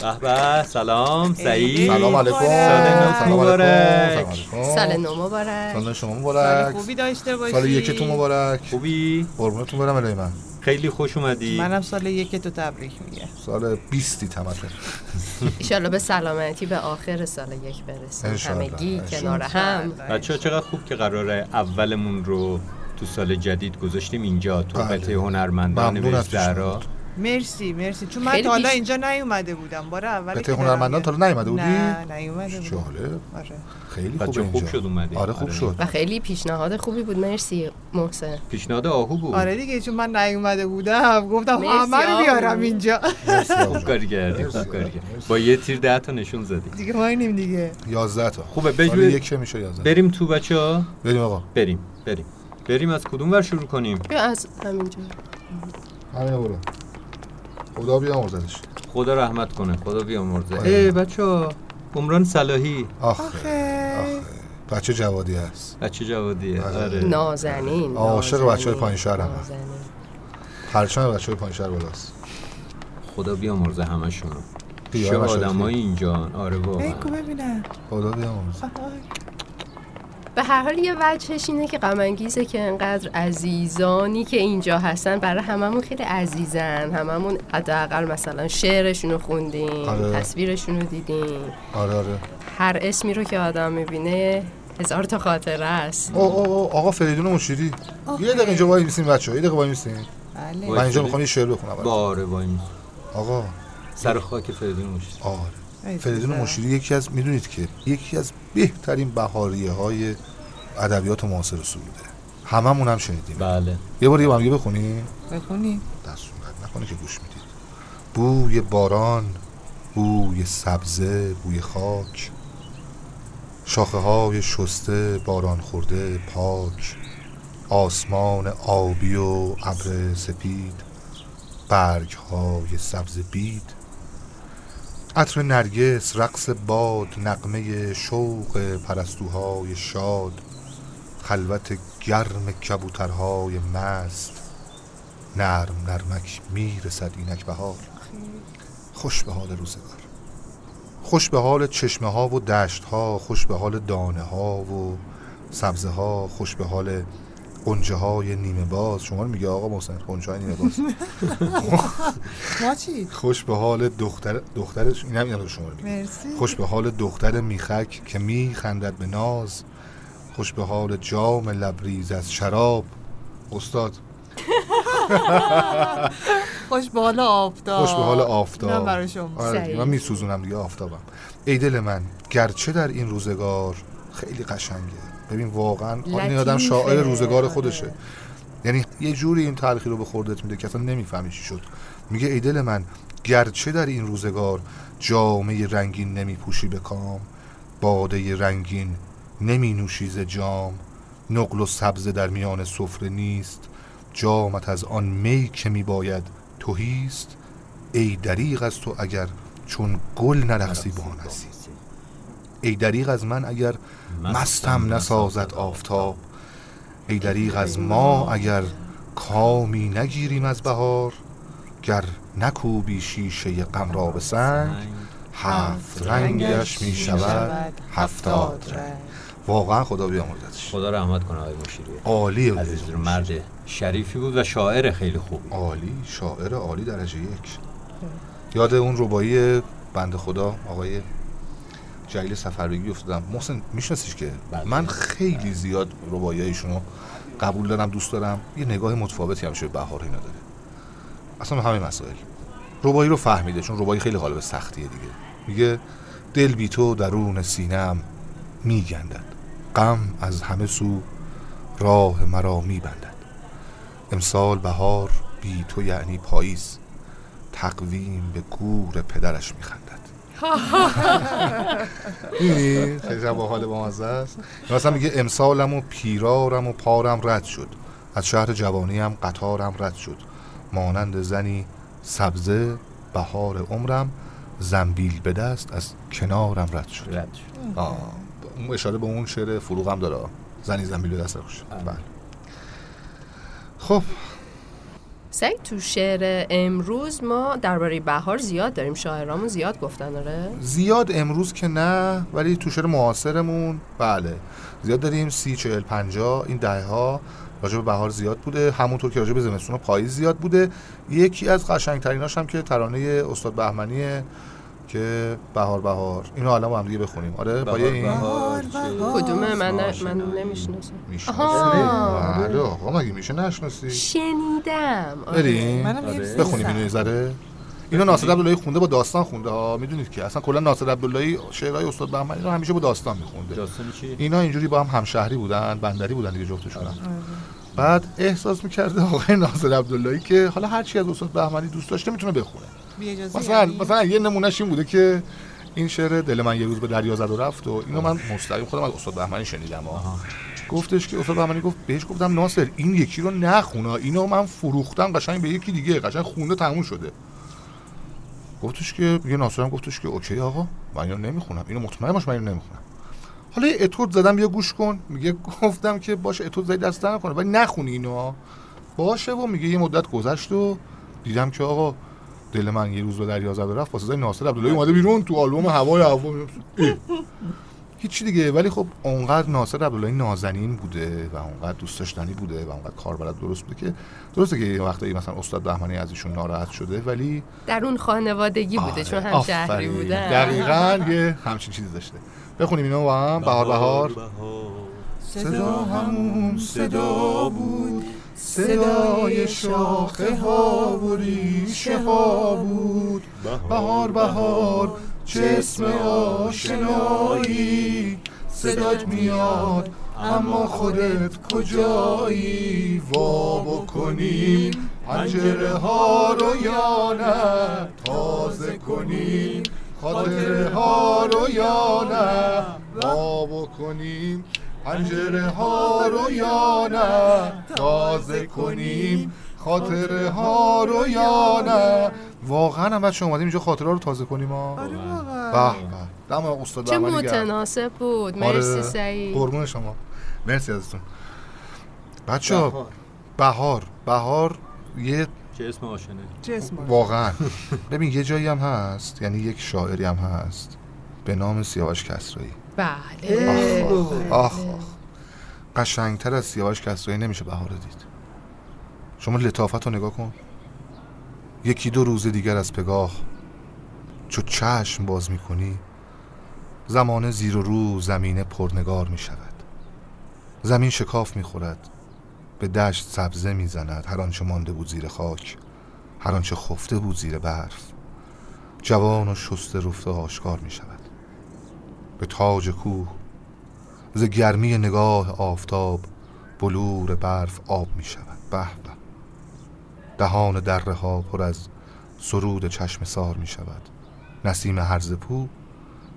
به به سلام سعید. سلام علیکم. سلام مبارک. علیکم سلام سال نو مبارک. سال شما سال مبارک. خوبی داشته باشی. سال یکتون مبارک. خوبی؟ قربونتون برم الهی من. خیلی خوش اومدی. منم سال یک تو تبریک میگه سال 20 تمتون ایشالله به سلامتی به آخر سال یک برسیم. همگی. کنار هم. بچه ها چقدر خوب که قراره اولمون رو تو سال جدید گذاشتیم اینجا تو بله. قطعه هنرمندان پیشنهاد. مرسی مرسی. چون من تا حالا اینجا نیومده بودم بار اول قطعه هنرمندان تا حالا نیومده بودی؟ نه نیومده بودم. جالب. آره. خیلی خوب اینجا. شد اومدی. آره خوب آره. شد. و خیلی پیشنهاد خوبی بود. مرسی محسن. پیشنهاد آهو بود. آره دیگه چون من نیومده بودم. گفتم همه رو. بیارم اینجا. خوب. کاری کردی. خوب کاری کردی. با یه تیر ده تا نشون زدی. دیگه ماینیم دیگه. 11 تا. خوبه بجو یک که میشه 11 بریم تو بچه ها؟ بریم آقا. بریم بریم. بریم از کدوم ور شروع کنیم؟ بیا از همینجا. همین برو خدا بیامرزدش خدا رحمت کنه خدا بیامرزه. آره. ای بچه ها عمران صلاحی. آخه آخه. بچه جوادی هست. بچه جوادیه آره. آره نازنین عاشق نازنین، بچه‌های پایین شهر هم. نازنین. پرچم بچه های پایین شهر بالاست. خدا بیامرزه همشونو. دیگه چه آدمای اینجا آره واقعا. بگو ببینم. خدا بیامرزه. به هر حال یه وجهش اینه که غم انگیزه که انقدر عزیزانی که اینجا هستن برای هممون خیلی عزیزن. هممون حداقل مثلا شعرشون رو خوندیم آره. تصویرشون رو دیدیم. آره آره. هر اسمی رو که آدم می‌بینه هزار تا خاطره است. او او او آقا فریدون مشیری یه دقیقه اینجا وای میسین بچه یه دقیقه وای میسین بله. وای. من اینجا می‌خوام یه شعر بخونم. باره وای می آقا. سر خاک فریدون مشت آره. فریدون. مشیری یکی از می‌دونید که یکی از بهترین بهاریه های ادبیات معاصر سروده هممون هم شنیدیم. بله. یه بار یه با هم دیگه بخونیم. بخونی دست نکنه که گوش می‌دید. بوی باران بوی سبزه بوی خاک. شاخه های شسته باران خورده پاک. آسمان آبی و ابر سپید. برگ های سبز بید. عطر نرگس رقص باد نقمه شوق پرستوهای شاد. خلوت گرم کبوترهای مست. نرم نرمک می‌رسد اینک بهار. خوش به حال روزگار. خوش به حال چشمه ها و دشت ها خوش به حال دانه ها و سبزه ها خوش به حال قنجه های نیمه باز. شما میگه آقا محسن قنجه های نیمه باز. ما چی؟ خوش به حال دختر دخترش این هم اینم شما رو میگه. خوش به حال دختر میخک که میخندد به ناز. خوش به حال جام لبریز از شراب. استاد. خوش به حال آفتاب. خوش به حال آفتاب. برای شما آره. من میسوزونم دیگه آفتابم. ای دل من گرچه در این روزگار خیلی قشنگه. ببین واقعا این آدم. شاعر روزگار آره. خودشه. یعنی یه جوری این تلخی رو به خوردت میده که اصلا نمی‌فهمی چی شد. میگه ای دل من گرچه در این روزگار جامعه رنگین نمی پوشی به کام باده رنگین نمی نوشی ز جام نقل و سبزه در میان سفره نیست. جامت از آن می که می باید توهیست ای دریغ از تو اگر چون گل نرقصی بانسی ای دریغ از من اگر مستم نسازد آفتاب. ای دریغ از ما اگر کامی نگیریم از بهار. گر نکوبی شیشه غم را به سنگ. هفت رنگش می شود هفتاد رنگ. واقعا خدا بیامرزدش. خدا رحمت کنه آقای مشیری. عالی عزیز مرد شریفی بود و شاعر خیلی خوبی. عالی شاعر عالی درجه یک. یاد اون ربایی بند خدا آقای جلیل سفربگی افتادم. محسن میشناسیش که؟ بله. من خیلی زیاد ربایی ایشونو قبول دارم دوست دارم. یه نگاه متفاوتی همیشه به بهار اینا داره. اصلا همه مسائل. ربایی رو فهمیده چون ربایی خیلی قالب سختیه دیگه. میگه دل بی تو درون سینم میگندد. غم از همه سو راه مرا میبندد. امسال بهار بی تو یعنی پاییز تقویم به گور پدرش میخندد. می‌بینی؟ خیلی با حال با مزه است. مثلا میگه امسالم و پیرارم و پارم رد شد. از شهر جوانیم قطارم رد شد. مانند زنی سبزه بهار عمرم زنبیل به دست از کنارم رد شد. رد شد. آه. اون اشاره به اون شعر فروغ هم داره. زنی زنبیل به دست خوش بله. خب. سعید تو شعر امروز ما درباره بهار زیاد داریم. شاعرامون زیاد گفتن آره؟ زیاد امروز که نه ولی تو شعر معاصرمون. بله. زیاد داریم سی چهل پنجا این دهه ها راجع به بهار زیاد بوده. همونطور که راجع به زمستون و پاییز زیاد بوده. یکی از قشنگتریناش هم که ترانه استاد بهمنیه که بهار بهار اینو الان با هم دیگه بخونیم آره با بهار این بهار. کدومه من من. نمی‌شناسم می‌شناسی. بله آقا مگه میشه نشناسی شنیدم آره. بریم منم یه آره. بخونیم اینو یه ذره اینو ناصر عبداللهی خونده با داستان خونده ها می‌دونید که اصلا کلا ناصر عبداللهی شعرهای استاد بهمنی رو همیشه با داستان میخونده داستانی چی؟ اینا اینجوری با هم همشهری بودن بندری بودن دیگه جفتشون هم. بعد احساس می‌کرده آقای ناصر عبداللهی که حالا هر چی از استاد بهمنی دوست داشته می‌تونه بخونه مثلا یعنی؟ مثلا یه نمونهش این بوده که این شعر دل من یه روز به دریا زد و رفت و اینو من مستقیم خودم از استاد بهمنی شنیدم ها. گفتش که استاد بهمنی گفت بهش گفتم ناصر این یکی رو نخونه اینو من فروختم قشنگ به یکی دیگه قشنگ خونده تموم شده. گفتش که یه ناصرم گفتش که اوکی آقا من اینو نمی‌خونم. اینو مطمئن باش من اینو نمی‌خونم. حالا یه اتود زدم بیا گوش کن. میگه گفتم که باشه اتود زدی دست نکنه. ولی نخونی اینو. باشه و میگه یه مدت گذشت و دیدم که آقا دل من یه روز به دریا زد و رفت با صدای ناصر عبداللهی اومده بیرون تو آلبوم هوای هوا. هیچی دیگه. ولی خب اونقدر ناصر عبداللهی نازنین بوده و اونقدر دوست داشتنی بوده و اونقدر کار بلد درست بوده که درسته که یه وقتایی مثلا استاد بهمنی از ایشون ناراحت شده ولی در اون خانوادگی بوده آره، چون هم شهری. بودن دقیقاً یه همچین چیزی داشته. بخونیم اینو با هم. بهار بهار. صدا همون صدا بود. صدای شاخه ها و ریشه ها بود. بهار بهار چه اسم آشنایی. صدات میاد اما خودت کجایی؟ وا بکنیم. پنجره ها رو یا نه؟ تازه کنیم. خاطره ها رو یا نه؟ وا بکنیم. پنجره ها رو یا نه؟ تازه کنیم خاطره ها رو یا نه؟ واقعا هم بچه اومدیم اینجا خاطره ها رو تازه کنیم ها آره به واقعا. به دم استاد چه. متناسب بود. مرسی آره. سعید. قربون شما. مرسی ازتون بچه ها بهار. بهار یه چه اسم اسم واقعا. ببین یه جایی هم هست یعنی یک شاعری هم هست به نام سیاوش کسرایی. بله. آخ آخ آخ. قشنگتر از سیاوش کسرایی نمیشه بهار دید. شما لطافت رو نگاه کن. یکی دو روز دیگر از پگاه. چو چشم باز می‌کنی زمانه زیر و رو زمینه پرنگار می‌شود. زمین شکاف می‌خورد. به دشت سبزه می‌زند. هر آنچه مانده بود زیر خاک. هر آنچه خفته بود زیر برف. جوان و شسته رفته آشکار می‌شود. به تاج کوه. ز گرمی نگاه آفتاب بلور برف آب می شود. به دهان دره ها پر از سرود چشم سار می شود. نسیم هرز پو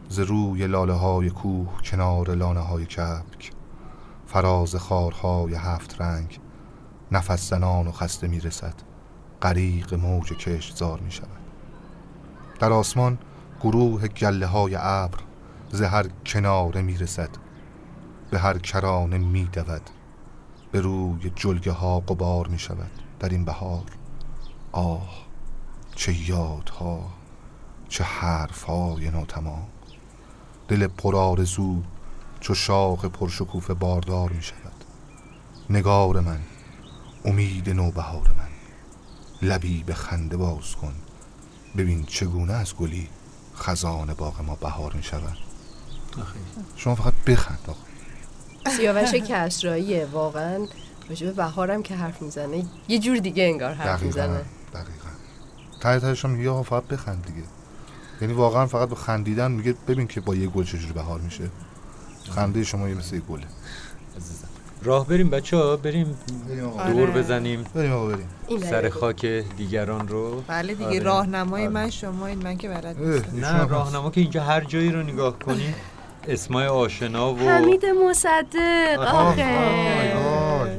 ز روی لاله های کوه کنار لانه های کبک. فراز خارهای هفت رنگ نفس زنان و خسته می رسد. غریق موج کشتزار می شود. در آسمان گروه گله های ابر ز هر کناره می رسد به هر کرانه می دود به روی جلگه ها قبار می شود در این بهار. آه چه یادها چه حرف های ناتمام! دل پرآرزو چو شاخ پرشکوفه باردار می شود نگار من امید نوبهار من لبی به خنده باز کن ببین چگونه از گلی خزان باغ ما بهار می شود شما فقط بخند آقا. سیاوش کسراییه واقعا. راجع به بهارم که حرف می‌زنه یه جور دیگه انگار حرف دقیقا می‌زنه. دقیقا. ته تهش هم میگه آقا فقط بخند دیگه. یعنی واقعا فقط به خندیدن میگه ببین که با یه گل چجوری بهار میشه. خنده شما یه مثل یه گله. عزیزم. راه بریم بچه ها بریم بریم آقا. آره. دور بزنیم. بریم آقا بریم. سر. خاک دیگران رو. بله دیگه آره. راهنمای آره. من شما این من که بلد نیستم. نه. راهنما که اینجا هر جایی رو نگاه کنی اسمای آشنا و حمید مصدق. آخه.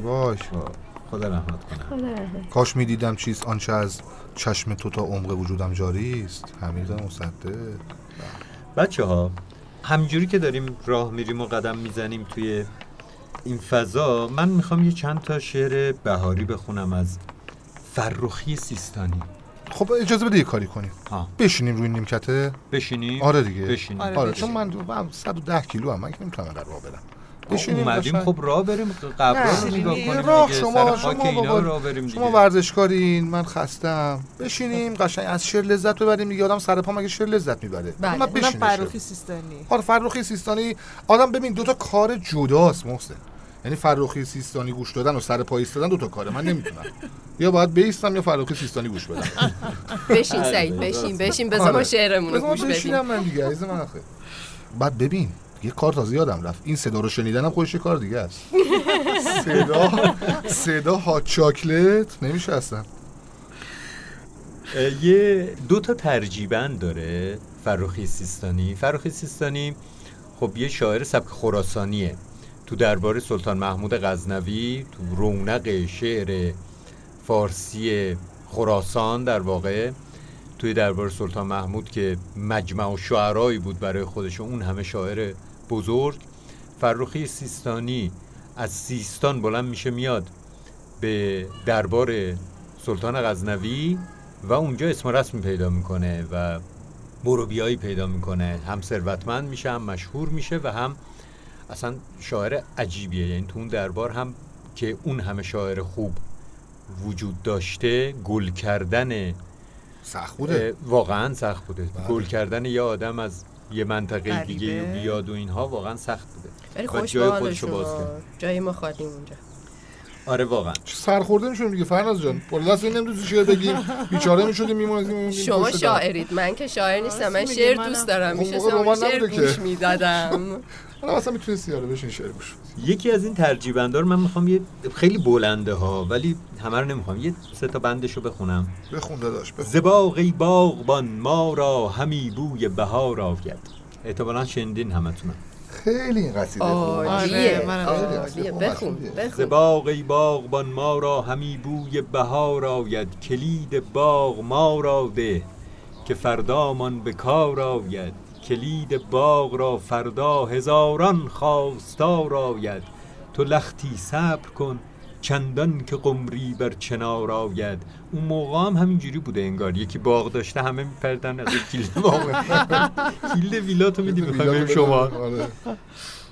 باش باش. خدا رحمت کنه. خدا رحمت. کاش می‌دیدم چیست آنچه از چشم تو تا عمق وجودم جاری است حمید مصدق. بچه ها همجوری که داریم راه میریم و قدم می‌زنیم توی این فضا من می‌خوام یه چند تا شعر بهاری بخونم از فرخی سیستانی. خب اجازه بده یه کاری کنیم ها بشینیم روی نیمکته بشینیم آره دیگه بشینیم آره. آره. چون من من 110 کیلو هم من که نمی‌تونم در راه برم بشینیم اومدیم. خب راه بریم قبرا رو بشینیم. نگاه کنیم راه. شما- شما راه بریم شما. ورزشکارین من خستم بشینیم قشنگ از شعر لذت ببریم دیگه آدم سر پا مگه شعر لذت می‌بره بله. من اونم بشینه فروخی سیستانی آره فرخی سیستانی آدم ببین دوتا کار جداست محسن یعنی فرخی سیستانی گوش دادن و سر پا ایستادن دوتا کاره من نمی‌تونم یا باید بیستم یا فرخی سیستانی گوش بدم. بشین سعید بشین بشین بذار ما آره. شعرمون رو گوش بدیم. بشینم من دیگه عزیز من آخه. بعد ببین یه کار تازه یادم رفت. این صدا رو شنیدنم خودش یه کار دیگه است. صدا صدا هات چاکلت نمیشه اصلا. یه دو تا ترجیبند داره فرخی سیستانی. فرخی سیستانی خب یه شاعر سبک خراسانیه. تو دربار سلطان محمود غزنوی تو رونق شعر فارسی خراسان در واقع توی دربار سلطان محمود که مجمع و شعرایی بود برای خودش اون همه شاعر بزرگ فرخی سیستانی از سیستان بلند میشه میاد به دربار سلطان غزنوی و اونجا اسم و رسمی پیدا می‌کنه و بروبیایی پیدا می‌کنه. هم ثروتمند میشه هم مشهور میشه و هم اصلا شاعر عجیبیه یعنی تو اون دربار هم که اون همه شاعر خوب وجود داشته گل کردن سخت بوده واقعا سخت بوده بله. گل کردن یه آدم از یه منطقه غریبه. دیگه بیاد و اینها واقعا سخت بوده ولی خوش جای خودشو باز کرد. جای ما خالی اونجا آره واقعا. سرخورده میشونیم دیگه فرناز جان. بالا دست این نمی‌دونی شعر بگیم بیچاره می‌شدیم میمونیم شما شاعرید. من که شاعر نیستم. من شعر. دوست دارم. اون میشه شعر گوش. می‌دادم. من اصلا می‌تونی سیاره بشین شعر گوش. یکی از این ترجیبندار من می‌خوام یه خیلی بلنده ها ولی همه رو نمی‌خوام. یه سه تا بندشو بخونم. بخون داداش بخون. زباقی باغبان ما را همی بوی بهار آید. احتمالا شنیدین همتونم. خیلی این قصیده خوبه. عالیه آره، بخون زباقی باغبان ما را همی بوی بهار آید. کلید باغ ما را ده که فردامان به کار آید. کلید باغ را فردا هزاران خواستار آید. تو لختی صبر کن چندان که قمری بر چنار آید. اون موقع هم همینجوری بوده انگار. یکی باغ داشته همه میپردن از کلید باغ. کلید ویلاتو میدی می‌خوایم شما. آره.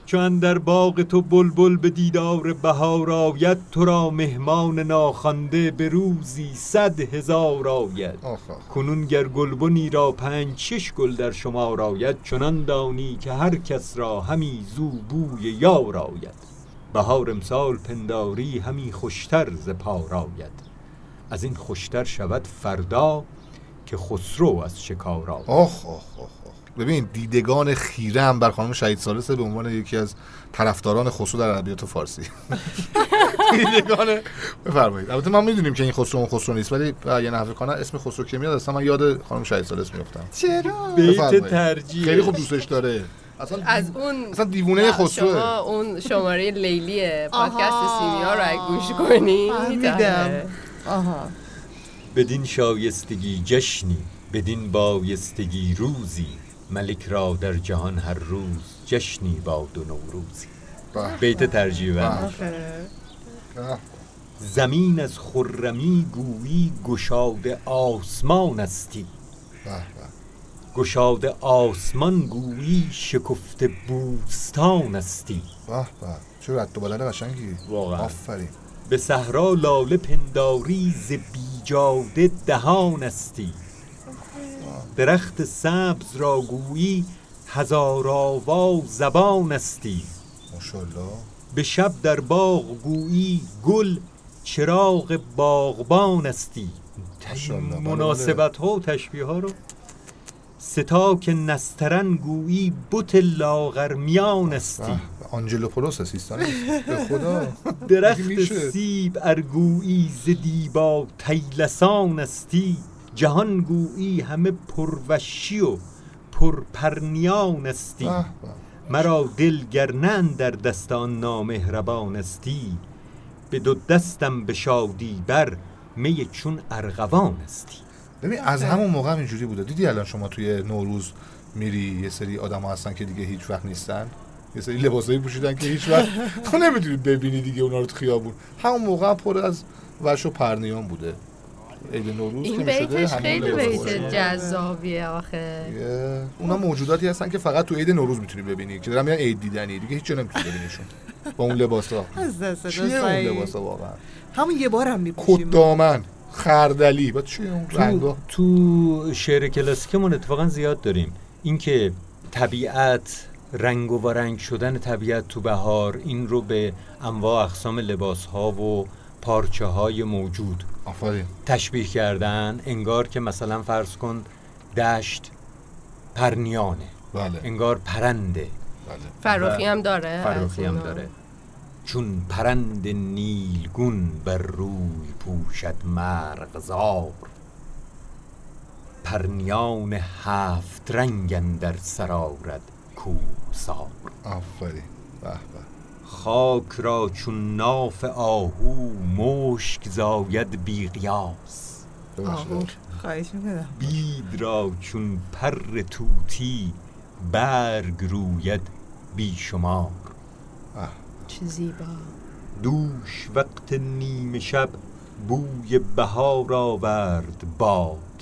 چون در باغ تو بلبل به دیدار بهار آید تو را مهمان ناخوانده به روزی صد هزار آید. کنون گر گلبنی را پنج شش گل در شمار آید چنان دانی که هر کس را همی زو بوی یار آید. بهار امسال پنداری همی خوشتر ز پار آید. از این خوشتر شود فردا که خسرو از شکار آید. آخ آخ آخ آخ. ببین دیدگان خیره هم بر خانم شهید سالسه به عنوان یکی از طرفداران خسرو در ادبیات فارسی. دیدگان بفرمایید. البته ما می‌دونیم که این خسرو اون خسرو نیست ولی یه نحوه کنه اسم خسرو که میاد اصلا من یاد خانم شهید سالس میافتم. چرا؟ بیت. ترجیح. خیلی خوب دوستش داره. اصلا از اون اصلا دیوونه خسروه شما اون شماره لیلی پادکست. سیمیا رو گوش کنی. فهمیدم. آها. بدین شایستگی جشنی بدین بایستگی روزی. ملک را در جهان هر روز جشنی باد و نوروزی. به، بیت ترجیبه به، به. زمین از خرمی گویی گشاده آسمان استی. به. گشاده آسمان گویی شکفته بوستان استی. به به چه رد و بدل قشنگی. واقعا. آفرین. به صحرا لاله پنداری ز بیجاده دهان استی. درخت سبز را گویی هزار آوا زبان استی. ماشاءالله. به شب در باغ گویی گل چراغ باغبان استی. مناسبت ها و تشبیه ها رو ستا که نسترن گویی بت لاغر میانستی به، آنجلوپولوس به خدا. درخت. سیب ارگویی ز دیبا تیلسان استی جهان گویی همه پروشی و پرپرنیان استی. مرا دل گرنن در دست آن نامهربان استی به دو دستم به شادی بر می چون ارغوان استی ببین از همون موقع هم اینجوری بوده. دیدی الان شما توی نوروز میری یه سری آدم هستن که دیگه هیچ وقت نیستن؟ یه سری لباسایی پوشیدن که هیچ وقت. تو نمی‌تونی ببینی دیگه اونا رو تو خیابون. همون موقع هم پر از وش و پرنیان بوده. عید نوروز این بیتش خیلی بیت. جذابیه آخه. اونا موجوداتی هستن که فقط تو عید نوروز می‌تونی ببینی که دارم میگن عید دیدنی. دیگه هیچ جا نمی‌تونی ببینیشون. با اون لباسا. چیه اون. لباسا واقعا؟ همون یه بار هم میپوشیم. کت دامن خردلی. با چیه اون تو, رنگا؟ تو شعر کلاسیکمون اتفاقا زیاد داریم. اینکه طبیعت رنگ و رنگ شدن طبیعت تو بهار این رو به انواع اقسام لباس ها و پارچه های موجود آفرین. تشبیه کردن. انگار که مثلا فرض کن دشت پرنیانه. بله. انگار پرنده. بله. فراخی هم داره. از فراخی هم. داره. چون پرند نیلگون بر روی پوشد مرغزار پرنیان هفت رنگ در سرارد کوسار آفرین. به به. خاک را چون ناف آهو مشک زاید بی قیاس. بید را چون پر توتی برگ روید بی شمار. اه. چه زیبا. دوش وقت نیمه شب بوی بهار آورد باد.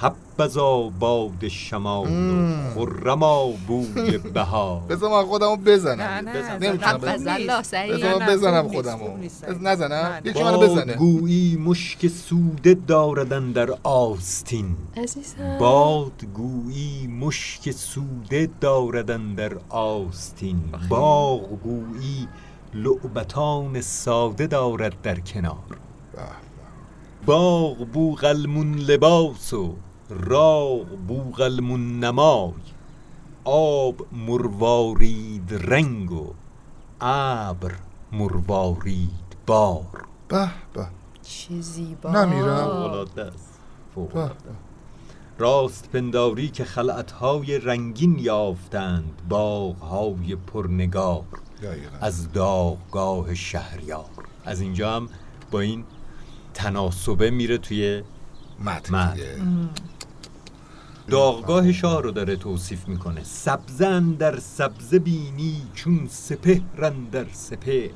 حبذا باد شمال و. خرما بوی بهار. بذار من خودمو بزنم. نه نه بزن. نمی‌تونم بزنم. بزنم خودمو. نزنم یکی. منو بزنه. گویی مشک سوده داردن در آستین. عزیزم. باد گویی مشک سوده داردن در آستین. باغ گویی لعبتان ساده دارد در کنار. به. باغ بوغلمون لباس و راغ بوغلمون نمای آب مروارید رنگ و ابر مروارید بار. به به. چه زیبا. نمیرم. راست پنداری که خلعتهای رنگین یافتند باغهای پرنگار. از داغگاه شهریار. از اینجا هم با این تناسبه میره توی متن داغگاه شاه رو داره توصیف می‌کنه. سبزن در سبزه بینی چون سپهرن در سپهر.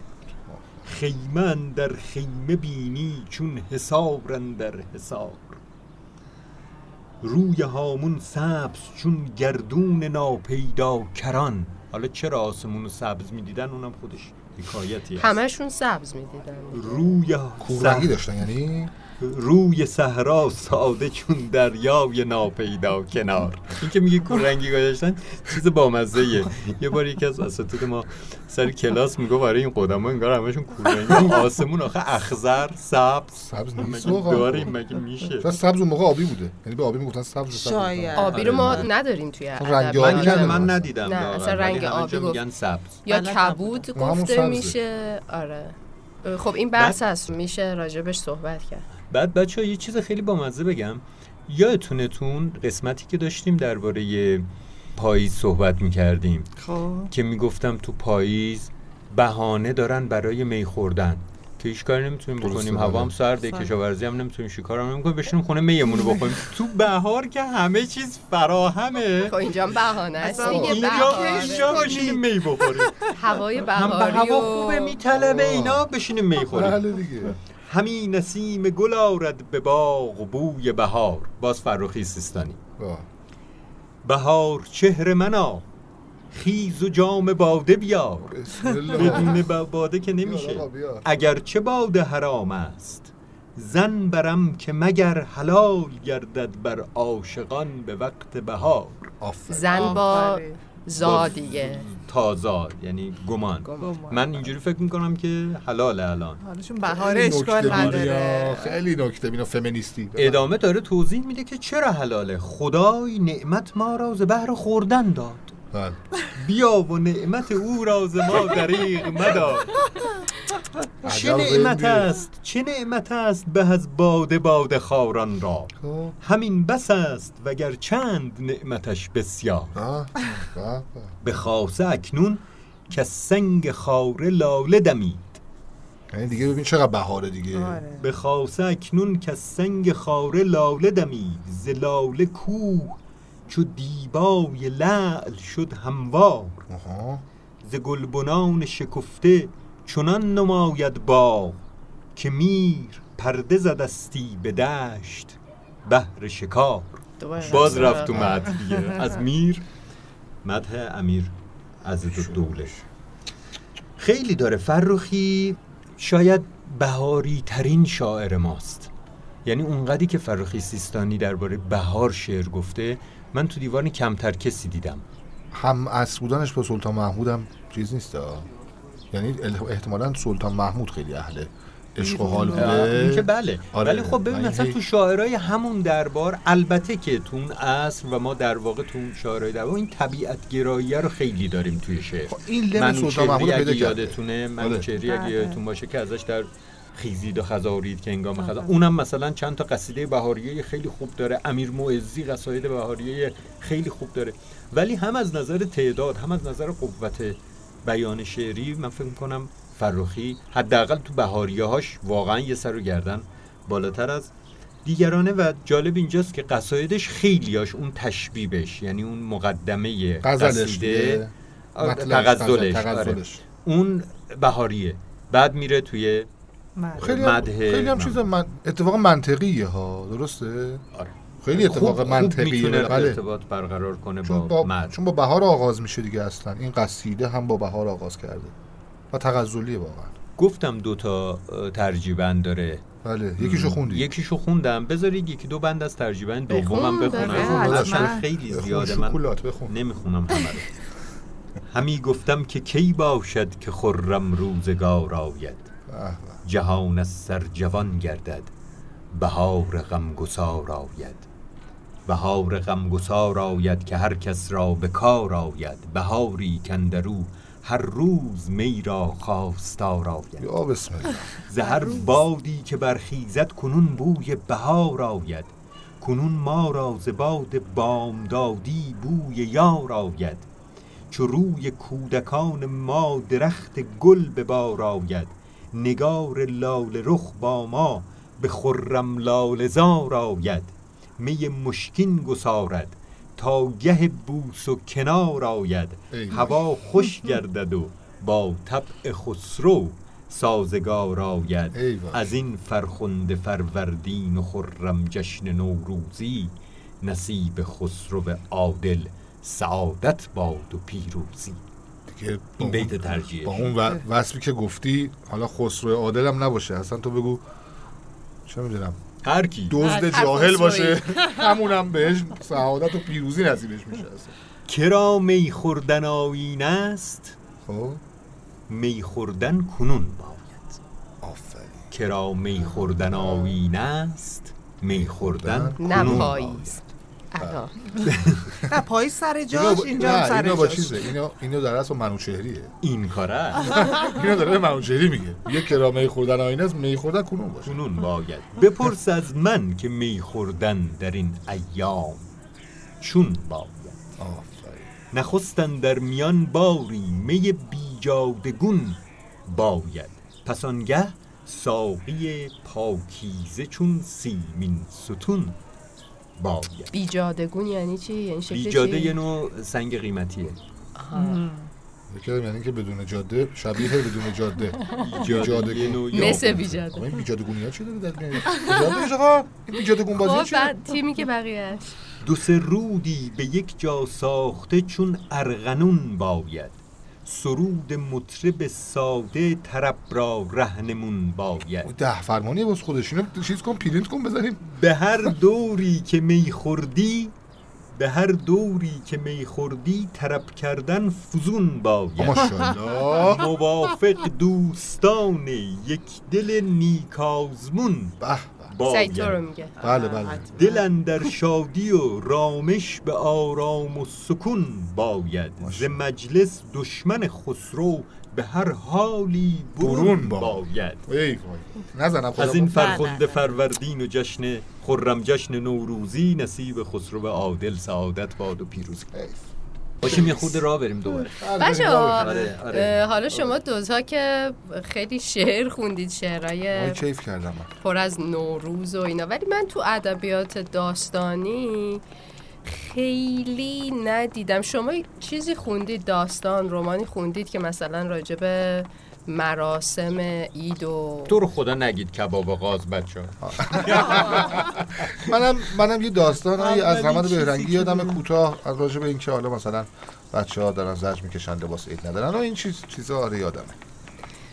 خیمن در خیمه بینی چون حسارن در حسار روی هامون سبز چون گردون ناپیدا کران. حالا چرا آسمون رو سبز می‌دیدن؟ اونم خودش حکایتی همشون سبز می‌دیدن. روی کورنگی داشتن یعنی؟ روی صحرا ساده چون دریای ناپیدا کنار. این که میگه کورنگی گذاشتن چیز بامزه یه یه بار یکی از اساتید ما سر کلاس میگه برای این قدما انگار همشون کورنگی آسمون آخه اخضر سبز. سبز نیست. داریم مگه میشه؟ شاید سبز اون موقع آبی بوده. یعنی به آبی می‌گفتن سبز شاید. آبی رو ما آره، نداریم توی رنگ. آبی من. ندیدم نه، اصلا رنگ آبی. میگن سبز. یا بلد کبود گفته. میشه. آره. خب این بحث هست. میشه راجبش صحبت کرد. بعد بچه یه چیز خیلی بامزه بگم. یادتونتون قسمتی که داشتیم درباره پاییز صحبت می‌کردیم. خب. که می‌گفتم تو پاییز بهانه دارن برای می خوردن. که هیچ کاری نمی‌تونیم بکنیم. بله. هوا هم سرده سرد. کشاورزی هم نمی‌تونیم شکار هم نمی‌کنیم. بشینیم خونه میمون رو بخوریم. تو بهار که همه چیز فراهمه. خب اینجا هم بهانه است. اینجا بشینیم می بخوریم. هوای هم به بهاری هوا و خوبه میطلبه اینا بشینیم می خوریم. همین نسیم گل آرد به باغ بوی بهار. باز فروخی سیستانی. بهار چهر منا خیز و جام باده بیار. بسم الله. بدون با- باده که نمیشه. بیار. اگرچه باده حرام است زن برم که مگر حلال گردد بر عاشقان به وقت بهار. زن با. زا دیگه. تازا یعنی گمان. گمان. من اینجوری فکر می‌کنم که حلاله الان. حالا چون بهار خیلی اشکال نداره. ها. خیلی نکته بینو فمینیستی. ادامه داره توضیح میده که چرا حلاله؟ خدای نعمت ما را ز بهر خوردن داد. بله. بیا و نعمت او را ز ما دریغ مدار چه نعمت. است چه نعمت است به از باده باده خاران را خب. همین بس است وگر چند نعمتش بسیار. به خاصه اکنون که سنگ خاره لاله دمید یعنی دیگه ببین چقدر بهاره دیگه آره. به خاصه اکنون که سنگ خاره لاله دمید ز لاله کوه چو دیبای لعل شد هموار. ز گلبنان شکفته چنان نماید باغ که میر پرده زدستی به دشت بهر شکار. باز. رفت تو دیگه. از میر مدح امیر از دوله. خیلی داره. فرخی شاید بهاری ترین شاعر ماست. یعنی اونقدری که فرخی سیستانی درباره بهار شعر گفته من تو دیوان کمتر کسی دیدم هم اصل بودنش با سلطان محمود هم چیز نیست. یعنی ال- احتمالا سلطان محمود خیلی اهل عشق و حال این بوده که بله آره. ولی خب ببین من مثلا تو شاعرای همون دربار البته که تو اون عصر و ما در واقع تو اون شاعرای دربار این طبیعت گراییه رو خیلی داریم توی شعر خب این لم سلطان محمود پیدا یادتونه آره. منوچهری اگه بله. یادتون باشه که ازش در خیزید و خزارید که انگام آره. خزا اونم مثلا چند تا قصیده بهاریه خیلی خوب داره امیر معزی قصاید بهاریه خیلی خوب داره ولی هم از نظر تعداد هم از نظر قوت بیان شعری من فکر کنم فرخی حداقل تو بهاریه هاش واقعا یه سر و گردن بالاتر از دیگرانه و جالب اینجاست که قصایدش خیلیاش اون تشبیبش یعنی اون مقدمه غزلش قصیده تغزلش غزل، آره. تغزلش. اون بهاریه بعد میره توی. خیلی هم, خیلی هم. چیز من... اتفاق منطقیه ها. درسته؟ آره. خیلی اتفاق خوب- خوب منطقیه. می‌تونه بله. ارتباط برقرار کنه چون با با, مد. چون با بهار آغاز میشه دیگه اصلا. این قصیده هم با بهار آغاز کرده. و تغزلیه واقعا. گفتم دوتا اه، ترجیبند داره. بله. یکیشو خوندی. یکیشو خوندم. بذارید یکی دو بند از ترجیبند دومم بخون، بخونم. حتما. خیلی زیاده. من شکلات بخون. نمی‌خونم همه همی گفتم که کی باشد که خرم روزگار آید. جهان از سر جوان گردد بهار غمگسار آید. بهار غمگسار آید که هر کس را به کار آید بهاری کندرو هر روز می را خواستار آید. یا بسم الله. زهر بادی که برخیزد کنون بوی بهار آید. کنون ما را ز باد بامدادی بوی یار آید. چو روی کودکان ما درخت گل به بار آید. نگار لال رخ با ما به خرم لاله زار آید می مشکین گسارد تا گه بوس و کنار آید. هوا خوش گردد و با طبع خسرو سازگار آید. از این فرخنده فروردین و خرم جشن نوروزی نصیب خسرو عادل سعادت باد و پیروزی با این اون- بیت ترجیحش با اون وصفی که گفتی حالا خسرو عادل هم نباشه. اصلا تو بگو. چه می‌دونم. هر کی. دزد جاهل. باشه. همونم بهش سعادت و پیروزی نصیبش میشه اصلا. کرا می خوردن آیین است. خب. می خوردن کنون باید. آفرین. کرا می خوردن آیین است. می خوردن پاییز الان. نه پای سر جاش اینجا سر اینو با جاش. چیزه. اینو اینو در اصل منوچهریه. این کاره اینو داره منوچهری میگه. یه کرامه خوردن آینه است می خوردن کنون باشه. کنون باید. بپرس از من که می خوردن در این ایام. چون باید. آفرین. نخستن در میان باری می بیجادگون باید. پس آنگه ساقی پاکیزه چون سیمین ستون باید بیجادگون یعنی چی؟ یعنی شکل بیجاده چی؟ یه نوع سنگ قیمتیه. یکی یعنی که بدون جاده شبیه بدون جاده. بیجاده مثل. بیجاده. این بیجادگونی ها چی داره در دنیا بیجاده آقا؟ این بیجادگون بازی خب چیه؟ بعد تیمی که بقیهش دو سه رودی به یک جا ساخته چون ارغنون باید. سرود مطرب ساده طرب را رهنمون باید. ده فرمانیه باز خودش اینو چیز کن پرینت کن بزنیم. به هر دوری که می خوردی به هر دوری که می خوردی طرب کردن فزون باید. موافق دوستان یک دل نیکازمون به. سعید تو رو باید میگه بله بله دل در شادی و رامش به آرام و سکون باید ز. مجلس دشمن خسرو به هر حالی برون برون با. باید از این با- فرخنده نه. فروردین و جشن خرم جشن نوروزی نصیب خسرو عادل سعادت باد و پیروزی حیف. باشیم یه خود راه بریم دوباره بچه آره، آره. حالا شما دوتا که خیلی شعر خوندید شعرهای کیف کردم. پر از نوروز و اینا ولی من تو ادبیات داستانی خیلی ندیدم شما چیزی خوندید داستان رومانی خوندید که مثلا راجب مراسم اید و تو رو خدا نگید کباب غاز بچه منم منم یه داستان از چیزی بهرنگی یادم. کوتاه از راجع به اینکه حالا مثلا بچه ها دارن زج می‌کشن لباس عید ندارن و این چیز چیزا آره یادمه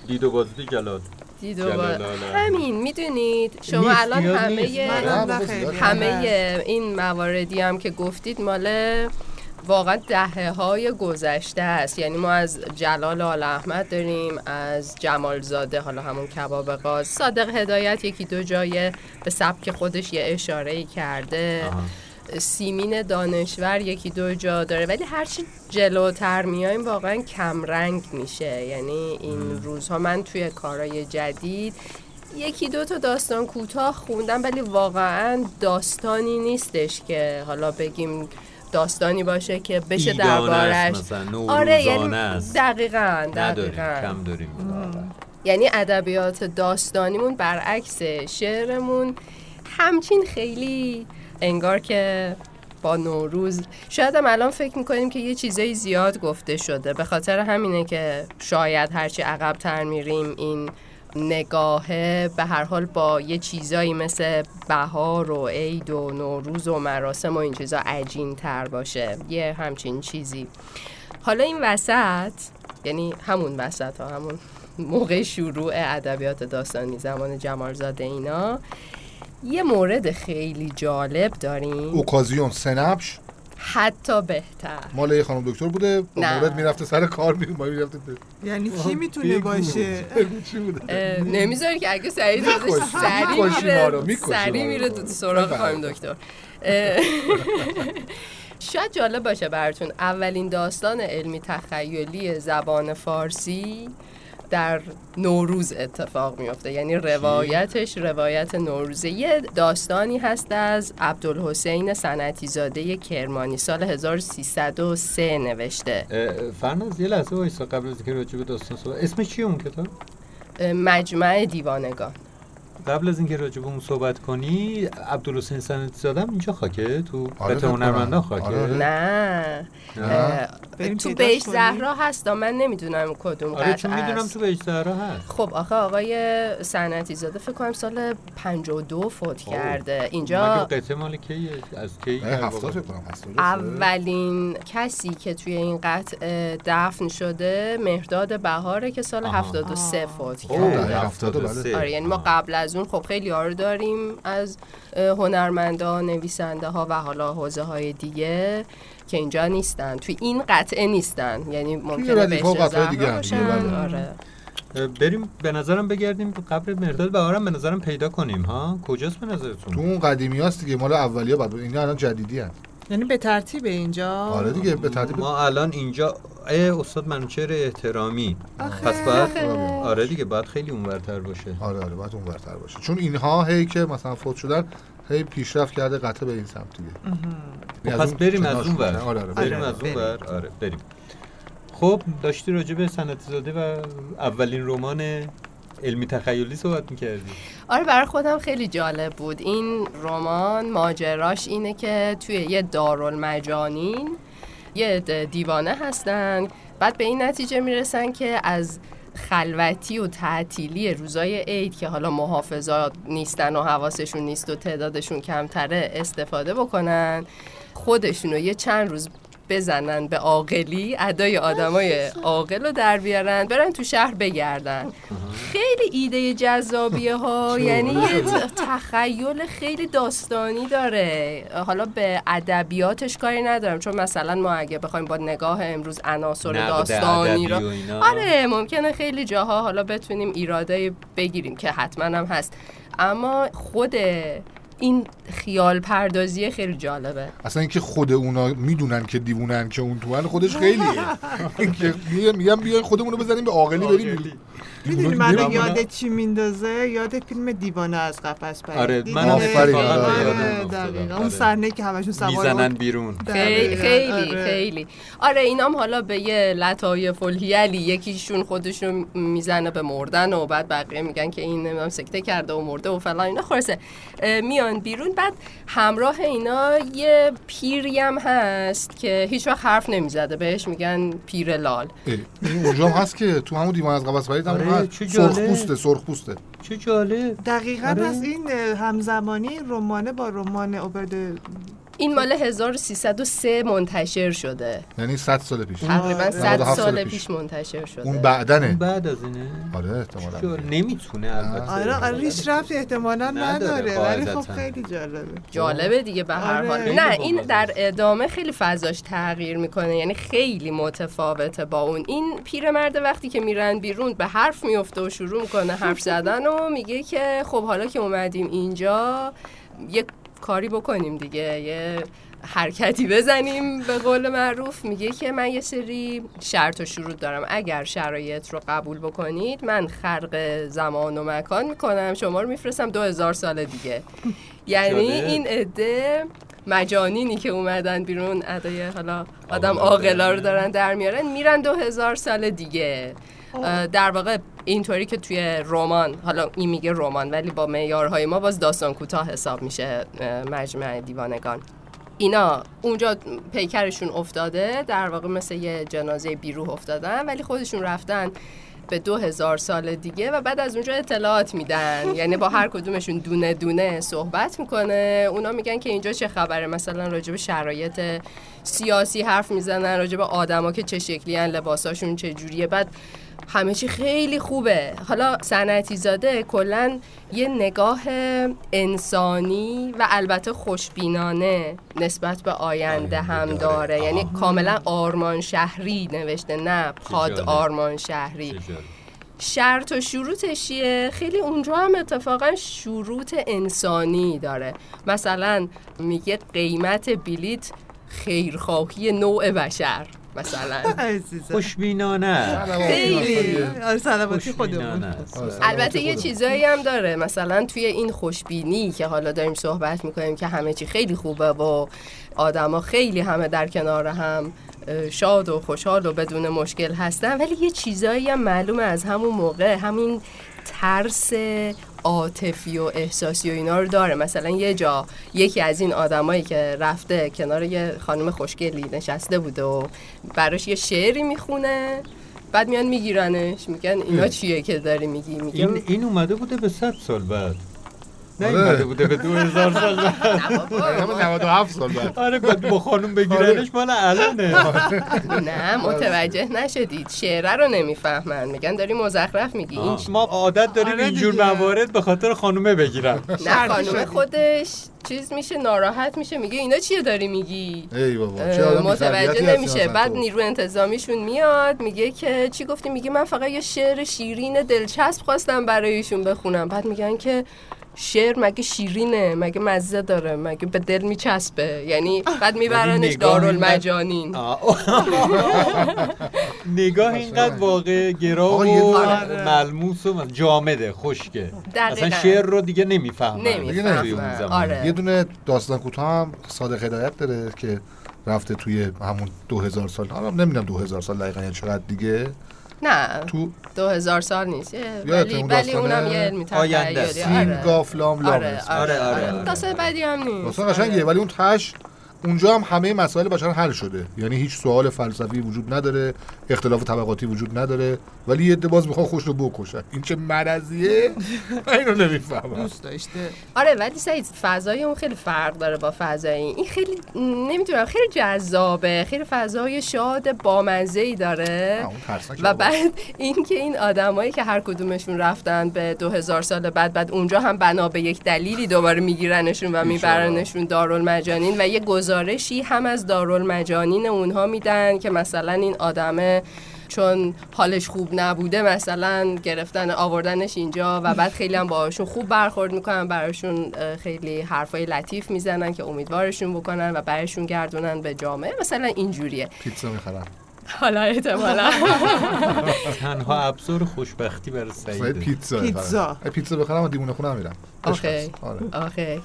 دید و بازدید جلال آلا. همین می‌دونید شما الان همه. همه این مواردی هم که گفتید مال واقعا دهه های گذشته است. یعنی ما از جلال آل احمد داریم از جمال زاده حالا همون کباب قاز. صادق هدایت یکی دو جایه به سبک خودش یه اشاره ای کرده. آها. سیمین دانشور یکی دو جا داره. ولی هرچی جلوتر میایم واقعا کمرنگ میشه. یعنی این روزها من توی کارهای جدید یکی دو تا داستان کوتاه خوندم ولی واقعا داستانی نیستش که حالا بگیم داستانی باشه که بشه دربارش. آره یعنی دقیقا دقیقا. کم داریم یعنی ادبیات داستانیمون برعکس شعرمون. همچین خیلی انگار که با نوروز. شاید هم الان فکر می‌کنیم که یه چیزایی زیاد گفته شده. به خاطر همینه که شاید هرچی عقب تر میریم این نگاهه به هر حال با یه چیزایی مثل بهار و عید و نوروز و مراسم و این چیزا عجین تر باشه. یه همچین چیزی. حالا این وسط یعنی همون وسط ها همون موقع شروع ادبیات داستانی زمان جمالزاده اینا یه مورد خیلی جالب داریم. اوکازیون سنبش؟ حتی بهتر. مال یه خانم دکتر بوده با. مورد می‌رفته سر کار می ما می‌رفته یعنی کی می‌تونه. باشه؟ چی بوده؟ اه، نمی‌ذاری که اگه ما رو، میره تو سراغ خانم دکتر. شاید جالب باشه براتون. اولین داستان علمی تخیلی زبان فارسی در نوروز اتفاق میفته یعنی روایتش روایت نوروزه یه داستانی هست از عبدالحسین سنتی زاده کرمانی سال 1303 نوشته. فرناز یه لحظه وایسا قبل از اینکه راجع به داستان صحبت اسمش چیه اون کتاب؟ مجمع دیوانگان. قبل از اینکه راجع به اون صحبت کنی عبدالحسین سنتی زادم اینجا خاکه تو آره، هنرمندان کنم. خاکه آره. نه نه. تو بیش؟ زهرا هست من نمی‌دونم کدوم آره چون می‌دونم. تو بهش زهرا هست خب آخه آقای سنتی زاده فکر کنم سال 52 فوت اوه. کرده مگه اینجا قطعه مال کیه از کی درسته؟ اولین کسی که توی این قطعه دفن شده مهرداد بهاره که سال آها. 73 فوت کرده هفتاد و بله. آره یعنی ما. قبل از اون خب خیلی ها رو داریم از هنرمندا نویسنده ها و حالا حوزه های دیگه که اینجا نیستن. توی این قطعه نیستن. یعنی ممکنه بهش دیگه بله. آره. بریم به نظرم بگردیم قبر مرداد بهارم به نظرم پیدا کنیم ها؟ کجاست به نظرتون؟ تو اون قدیمی هاست دیگه مال اولیه بعد اینا الان جدیدی هست یعنی به ترتیب اینجا؟ آره دیگه به ترتیب. ما الان اینجا ای استاد منوچهر احترامی. پس باید آره دیگه باید خیلی اونورتر باشه. آره آره باید اون برتر باشه. چون اینها هی که مثلا فوت شدن هی پیشرفت کرده قطعه به این سمت دیگه. خب از پس بریم از اون ور. آره آره بریم. از اون. ور آره بریم. خب داشتی راجع به زاده و اولین رمان علمی تخیلی صحبت می‌کردی؟ آره برای خودم خیلی جالب بود. این رمان ماجراش اینه که توی یه دارالمجانین یه دیوانه هستن. بعد به این نتیجه می‌رسن که از خلوتی و تعطیلی روزای عید که حالا محافظات نیستن و حواسشون نیست و تعدادشون کمتره استفاده بکنن. خودشون رو یه چند روز بزنن به عاقلی ادای آدمای عاقل رو در بیارن برن تو شهر بگردن. خیلی ایده جذابیه ها یعنی تخیل خیلی داستانی داره. حالا به ادبیاتش کاری ندارم چون مثلا ما اگه بخوایم با نگاه امروز عناصر داستانی رو. آره ممکنه خیلی جاها حالا بتونیم ایراده بگیریم که حتما هم هست. اما خود این خیال پردازی خیلی جالبه. اصلا اینکه خود اونا می‌دونن که دیوونن که اون تو خودش خیلیه. میگن بیاین خودمون رو بزنیم به عاقلی بریم. می‌دونی منو یاد چی میندازه یاد فیلم دیوانه از قفس پرید آره؟ منم آفرین، آره. آره،. دقیقاً. آره. اون صحنه که همشون سوار می‌زنن بیرون خیلی خیلی آره. خیلی آره اینام حالا به یه لطایف الهیلی یکیشون خودشون می‌زنه به مردن و بعد بقیه میگن که این نمی‌دونم سکته کرده و مرده و فلان اینا خلاصه اه، میان بیرون بعد همراه اینا یه پیری هم هست که هیچ وقت حرف نمی‌زده بهش میگن پیر لال اونجا هست که تو همون دیوان از قفس پرید هم آره، هست چه سرخ جالب. پوسته سرخ پوسته چه جالب دقیقا آره. از این همزمانی رمانه با رمان اوبرد این مال 1303 منتشر شده. یعنی 100 سال پیش. تقریبا 100 97 سال سال پیش. پیش. منتشر شده. اون بعدنه. بعد از اینه؟ آره احتمالاً. نمی‌تونه البته. آره آره ریش رفت احتمالا نداره، نداره ولی خب. خیلی جالبه. جالبه دیگه به هر آره. حال. نه این در ادامه خیلی فضاش تغییر می‌کنه. یعنی خیلی متفاوته با اون. این پیرمرد وقتی که میرن بیرون به حرف میفته و شروع می‌کنه حرف زدن و میگه که خب حالا که اومدیم اینجا یه کاری بکنیم دیگه. یه حرکتی بزنیم به قول معروف. میگه که من یه سری شرط و شروط دارم. اگر شرایط رو قبول بکنید من خرق زمان و مکان می‌کنم. شما رو میفرستم دو هزار سال دیگه. یعنی. این عده مجانینی که اومدن بیرون ادای حالا آدم عاقلا رو دارن. در میارن میرن دو هزار سال دیگه. در واقع اینطوری که توی رمان حالا این میگه رمان ولی با معیارهای ما باز داستان کوتاه حساب میشه مجمع دیوانگان. اینا اونجا پیکرشون افتاده در واقع مثل یه جنازه بیروح افتادن ولی خودشون رفتن به دو هزار سال دیگه و بعد از اونجا اطلاعات میدن. یعنی با هر کدومشون دونه دونه صحبت می‌کنه. اونا میگن که اینجا چه خبره؟ مثلا راجب شرایط سیاسی حرف می‌زنن راجب آدما که چه شکلی هن لباساشون چه جوریه. بعد همه چی خیلی خوبه. حالا صنعتی زاده کلا یه نگاه انسانی و البته خوشبینانه نسبت به آینده هم داره. یعنی کاملا آرمان شهری نوشته نه پاد. آرمان شهری. شرط و شروطش چیه؟ خیلی اونجا هم اتفاقا شروط انسانی داره. مثلا میگه قیمت بلیت خیرخواهی نوع بشر. مثلا. خوشبینانه خیلی. آره خودمون. آره. البته یه چیزایی هم داره. مثلا توی این خوشبینی که حالا داریم صحبت می‌کنیم که همه چی خیلی خوبه و آدما خیلی همه در کنار هم شاد و خوشحال و بدون مشکل هستن. ولی یه چیزایی هم معلومه از همون موقع. همین ترس عاطفی و احساسی و اینا رو داره. مثلا یه جا یکی از این آدمایی که رفته کنار یه خانم خوشگلی نشسته بوده و براش یه شعری می‌خونه بعد میان میگیرنش میگن اینا چیه که داری میگی؟ میگه این این اومده بوده به 100 سال بعد. نه آره. اومده بوده به 2000 سال بعد. همه 97 سال بعد. آره بعد با خانم بگیرنش مال الانه. نه متوجه نشدید. شعره رو نمی‌فهمن. میگن داری مزخرف میگی. این ما عادت داریم آره اینجور. موارد به خاطر خانومه بگیرن. نه خانومه شدی. خودش چیز میشه ناراحت میشه. میگه اینا چیه داری میگی؟ ای بابا چه آدم متوجه نمیشه. بعد. نیرو انتظامیشون میاد میگه که چی گفتی؟ میگه من فقط یه شعر شیرین دلچسب خواستم برایشون بخونم. بعد میگن که شعر مگه شیرینه مگه مزه داره مگه به دل میچسبه؟ یعنی بعد میبرنش نگاه دارالمجانین. نگاه اینقدر واقع گرا و آره. ملموس و جامده خشکه. اصلا شعر رو دیگه زمان. آره. یه دونه داستان کوتاه هم صادق هدایت داره که رفته توی همون 2000 سال. حالا نمی‌دونم 2000 سال دقیقا یا چقدر دیگه. نه تو دو هزار سال نیست ولی ولی؟ اونم یه علمی آینده. سیم آره گافلام لام آره اسم. آره آره، آره آره. داستان بدی هم نیست داستان قشنگیه ولی اون تش اونجا هم همه مسائل بشر حل شده. یعنی هیچ سوال فلسفی وجود نداره اختلاف طبقاتی وجود نداره ولی یه باز می‌خوان خوش رو بکشن. این چه مرضیه؟ من اینو نمی‌فهمم. دوست داشته. آره ولی سعید فضای اون خیلی فرق داره با فضای این. این خیلی نمی‌دونم خیلی جذابه. خیلی فضای شاد بامزه ای داره و. بعد اینکه این آدمایی که هر کدومشون رفتن به 2000 سال بعد بعد اونجا هم بنا به یک دلیلی دوباره میگیرنشون و میبرنشون دارالمجانین و یه گزارشی هم از دارالمجانین اونها میدن که مثلا این آدمه چون حالش خوب نبوده مثلا گرفتن آوردنش اینجا و بعد خیلی هم باهاشون خوب برخورد می‌کنن براشون خیلی حرفای لطیف می‌زنن که امیدوارشون بکنن و برشون گردونن به جامعه. مثلا اینجوریه. پیتزا می‌خرن. حالا احتمالا. تنها ابزار خوشبختی برای سعید سعید پیتزا پیتزا. پیتزا بخرم من دیوونه خونه میرم آخه. آخه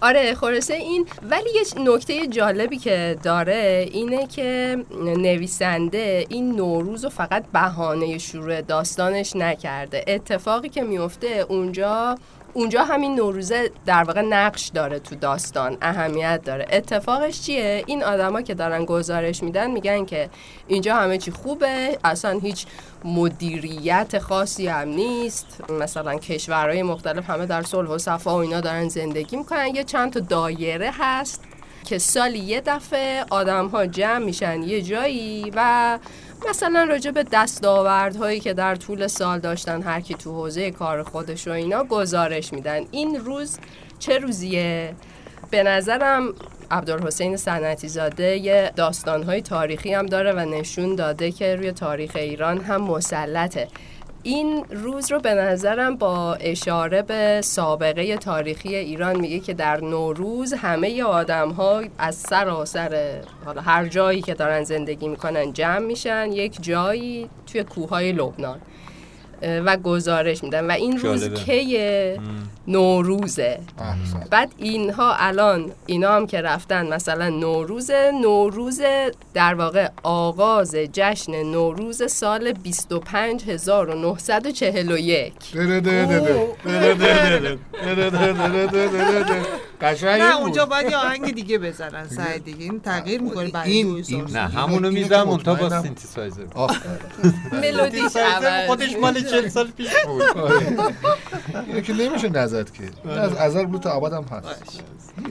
آره خلاصه این ولی یه نکته جالبی که داره اینه که نویسنده این نوروز رو فقط بهانه شروع داستانش نکرده. اتفاقی که میفته اونجا اونجا همین نوروزه در واقع نقش داره تو داستان اهمیت داره. اتفاقش چیه؟ این آدما که دارن گزارش میدن میگن که اینجا همه چی خوبه اصلا هیچ مدیریت خاصی هم نیست. مثلا کشورهای مختلف همه در صلح و صفا و اینا دارن زندگی می‌کنن. یه چند تا دایره هست که سالی یه دفعه آدم ها جمع میشن یه جایی و مثلا راجع به دستاوردهایی که در طول سال داشتن هر کی تو حوزه کار خودش و اینا گزارش میدن. این روز چه روزیه؟ به نظرم عبدالحسین سنتی زاده یه داستانهای تاریخی هم داره و نشون داده که روی تاریخ ایران هم مسلطه. این روز رو به نظرم با اشاره به سابقه تاریخی ایران میگه که در نوروز همه آدم ها از سراسر حالا هر جایی که دارن زندگی می‌کنن جمع میشن. یک جایی توی کوههای لبنان. و گزارش میدن و این روز کی نوروزه احسن. بعد اینها الان اینا هم که رفتن مثلا نوروز نوروز در واقع آغاز جشن نوروز سال 25941 قشنگ نه اونجا باید یه آهنگ دیگه بزنن سعی دیگه این تغییر می‌کنه بعد این, نه همونو می‌زنم اون تا با ملودی ملودیش خودش مال 40 سال پیش بود. آره. اینو که نمیشه نزد که. از ازل بود تا ابد هم هست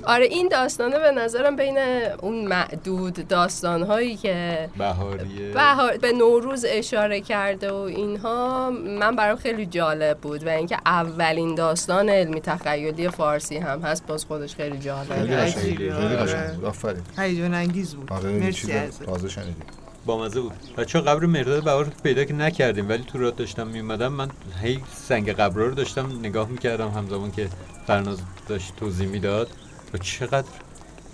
آره این داستانه به نظرم بین اون معدود داستانهایی که بهاریه بهار به نوروز اشاره کرده و اینها من برام خیلی جالب بود و اینکه اولین داستان علمی تخیلی فارسی هم هست باز خودش خیلی. عجیبه. خیلی آره. قشنگ بود آفرین. هیجان انگیز بود. آره مرسی از تازه شنیدیم. بامزه بود. بچه قبر مرداد بهار رو پیدا که نکردیم ولی تو راه داشتم میومدم من هی سنگ قبر رو داشتم نگاه می‌کردم همزمان که فرناز داشت توضیح می‌داد. و چقدر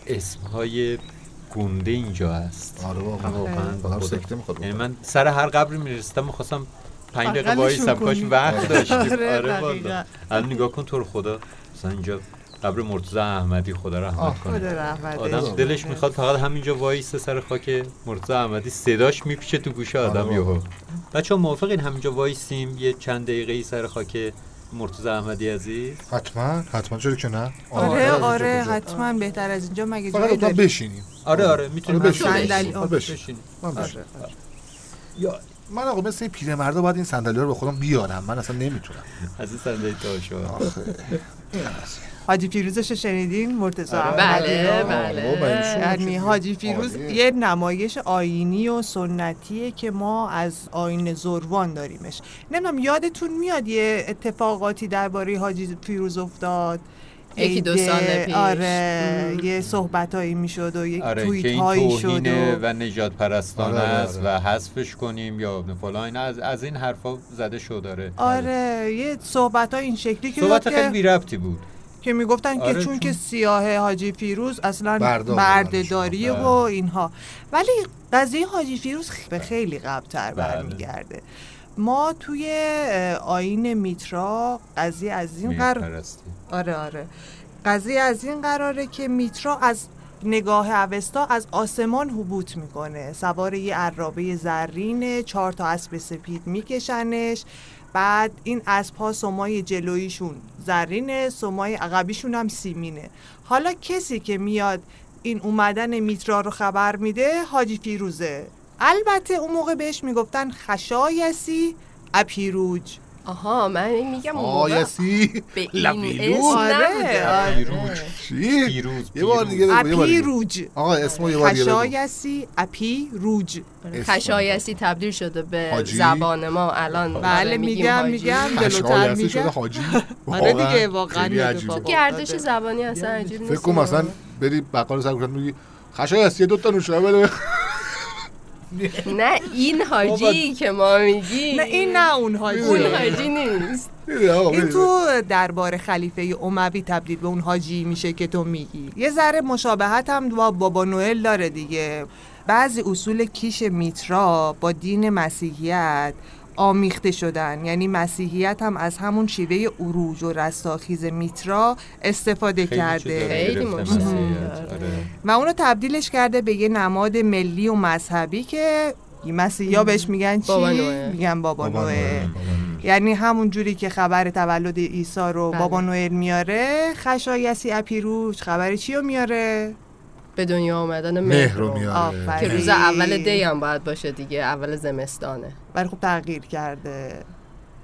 اسمهای گنده اینجا هست. آره واقعا. یعنی من سر هر قبری می‌رسیدم می‌خواستم پنج دقیقه وایسم کاش. وقت داشتیم. آره، آره والا. الان نگاه کن تو رو خدا. مثلا اینجا قبر مرتضی احمدی خدا رحمت آه، کنه. خدا رحمتش آدم. دلش می‌خواد فقط همینجا وایسه سر خاک مرتضی احمدی صداش میپیچه تو گوش آدم آره. یهو. بچه موافقین همینجا وایسیم؟ یه چند دقیقه ای سر خاک مرتضی احمدی عزیز؟ حتما حتما. چرا که نه؟ آره آره کجا؟ حتما بهتر از اینجا. مگه جایی لطفا داری بشینیم. آره آره می‌تونیم آره،. آره، بشین. بشینیم. آره. یا من آقا مثل این پیرمردا باید این صندلی رو به خودم بیارم. من اصلا نمی‌تونم. از این صندلی تاشو حاجی پیروزش رو شنیدین مرتضی آره. بله؟ بله شما یعنی حاجی فیروز عالیه. یه نمایش آینی و سنتیه که ما از آین زروان داریمش نمی‌دونم یادتون میاد یه اتفاقاتی درباره حاجی فیروز افتاد یکی دو سال پیش. آره م. یه صحبت هایی می‌شد و یک آره توییت که این هایی شد توهینه و و نجات پرستانه آره، آره، است آره. و حذفش کنیم یا فلان از از این حرفا زده شد داره آره یه صحبت های این شکلی که صحبت خیلی بی ربطی بود که می‌گفتن آره، که چون چون- که سیاه حاجی فیروز اصلا بردهداریه. و اینها ولی قضیه حاجی فیروز به خیلی قبلتر بله. برمیگرده ما توی آین میترا قضیه از این قرار. آره آره قضیه از این قراره که میترا از نگاه اوستا از آسمان حبوط می‌کنه سوار یه عرابه زرینه چهار تا اسب سپید میکشنش بعد این اسب ها سمای جلویشون زرینه سمای عقبیشون هم سیمینه. حالا کسی که میاد این اومدن میترا رو خبر میده حاجی فیروزه. البته اون موقع بهش می‌گفتن خشایسی اپیروج. آها من میگم اون موقع آیسی آره،. آره. پیروج یه بار دیگه بگو، یه بار دیگه. اپیروج آقا اسمو یه بار دیگه. خشایسی اپیروج اسم. خشایسی تبدیل شده به؟ زبان ما الان بله آره، میگیم میگم. میگم جلوتر شده میگم حاجی آره دیگه واقعا. اتفاق گردش افتاده. زبانی اصلا عجیب نیست فکر کن مثلا بری بقال سر کوچت میگی خشایستی دو تا نوشابه بده نه این حاجی که ما میگیم. نه این نه اون حاجی. اون حاجی نیست. این. تو دربار خلیفه اموی تبدیل به اون حاجی میشه که تو میگی. یه ذره مشابهت هم با بابا نوئل داره دیگه. بعضی اصول کیش میترا با دین مسیحیت آمیخته شدن یعنی مسیحیت هم از همون شیوه اروج و رستاخیز میترا استفاده خیلی کرده خیلی. آره. و اونو تبدیلش کرده به یه نماد ملی و مذهبی که مسیحا بهش میگن چی؟ بابا نوئل. میگن بابا, بابا نوئل. یعنی همون جوری که خبر تولد عیسی رو بله. بابا نوئل میاره خشایسی اپیروج خبر چی رو میاره به دنیا آمدن مهر رو. میاره. که روز اول دی هم باید باشه دیگه اول زمستانه ولی خب تغییر کرده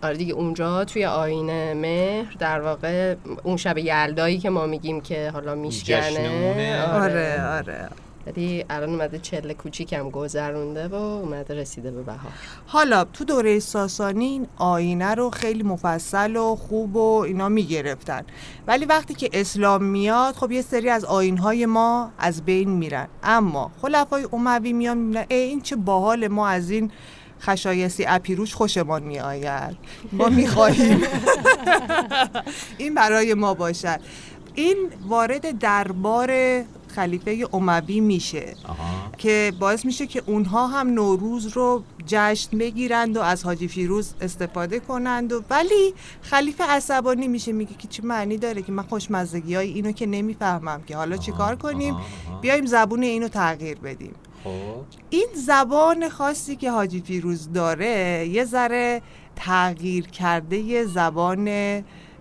آره دیگه اونجا توی آینه مهر در واقع اون شب یلدایی که ما میگیم که حالا میشکنه اونه. آره آره ولی الان اومده چله کوچیکم گذرونده و اومده رسیده به بهار. حالا تو دوره ساسانی این آینه رو خیلی مفصل و خوب و اینا می‌گرفتن. ولی وقتی که اسلام میاد خب یه سری از آینهای ما از بین میرن. اما خلفای اموی میان می‌بینن ای این چه باحال ما از این خشایسی اپیروش خوشمان میآید. ما می‌خواهیم این برای ما باشد. این وارد دربار خلیفه اموی میشه آها. که باعث میشه که اونها هم نوروز رو جشن بگیرند و از حاجی فیروز استفاده کنند و ولی خلیفه عصبانی میشه میگه که چه معنی داره که من خوشمزگی های اینو که نمی‌فهمم که حالا چی کار کنیم. بیایم زبون اینو تغییر بدیم خب این زبان خاصی که حاجی فیروز داره یه ذره تغییر کرده یه زبان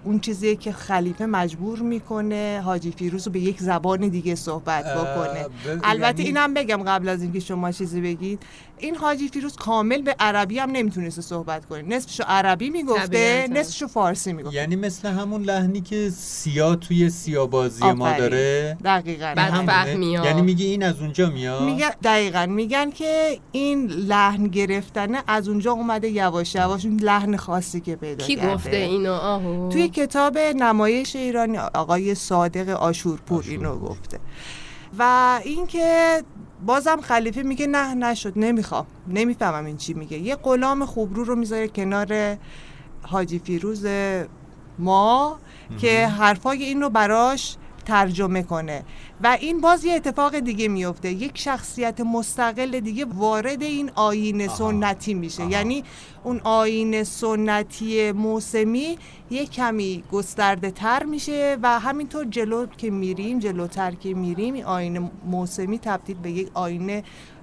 اون چیزیه که خلیفه مجبور می‌کنه حاجی فیروز رو به یک زبان دیگه صحبت بکنه. البته یعنی- اینم بگم قبل از اینکه شما چیزی بگید. این حاجی فیروز کامل به عربی هم نمی‌تونسته صحبت کنه. نصفشو عربی می‌گفته. نصفشو فارسی می‌گفته. یعنی مثل همون لحنی که سیاه توی سیابازی ما. داره؟ دقیقا. یعنی میگه این از اونجا میاد؟ میگن دقیقا. میگن که این لحن گرفتنه از اونجا اومده یواش یواش اون لحن خاصی که پیدا کی کرده. گفته اینو؟ آهو. توی کتاب نمایش ایرانی آقای صادق آشورپور اینو گفته. و اینکه بازم خلیفه میگه نه نشد نمی‌خوام. نمی‌فهمم این چی میگه. یه غلام خوبرو رو می‌ذاره کنار حاجی فیروز ما که حرفای این رو براش ترجمه کنه و این باز یه اتفاق دیگه میفته یک شخصیت مستقل دیگه وارد این آین. سنتی میشه آها. یعنی اون آین سنتی موسمی یه کمی گسترده تر میشه و همینطور جلو که میریم جلوتر که میریم این آین موسمی تبدیل به یک آین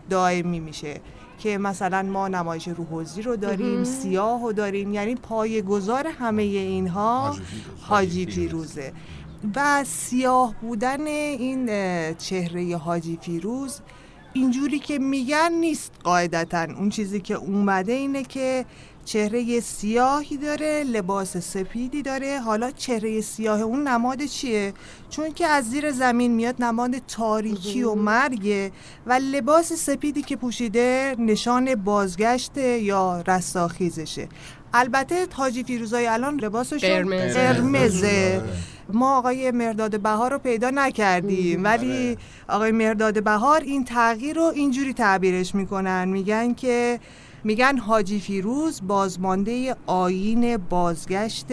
دائمی میشه که مثلا ما نمایش روحوزی رو داریم سیاه رو داریم یعنی پای گذار همه اینها حاجی فیروز. و سیاه بودن این چهره حاجی فیروز اینجوری که میگن نیست قاعدتا. اون چیزی که اومده اینه که چهره سیاهی داره لباس سپیدی داره. حالا چهره سیاه اون نماد چیه؟ چون که از زیر زمین میاد نماد تاریکی و مرگه و لباس سپیدی که پوشیده نشان بازگشت یا رستاخیزشه. البته حاجی فیروزای الان لباسشون قرمز. قرمزه. ما آقای مرداد بهار رو پیدا نکردیم. ولی آقای مرداد بهار این تغییر رو اینجوری تعبیرش می‌کنن. میگن که میگن حاجی فیروز بازمانده آین بازگشت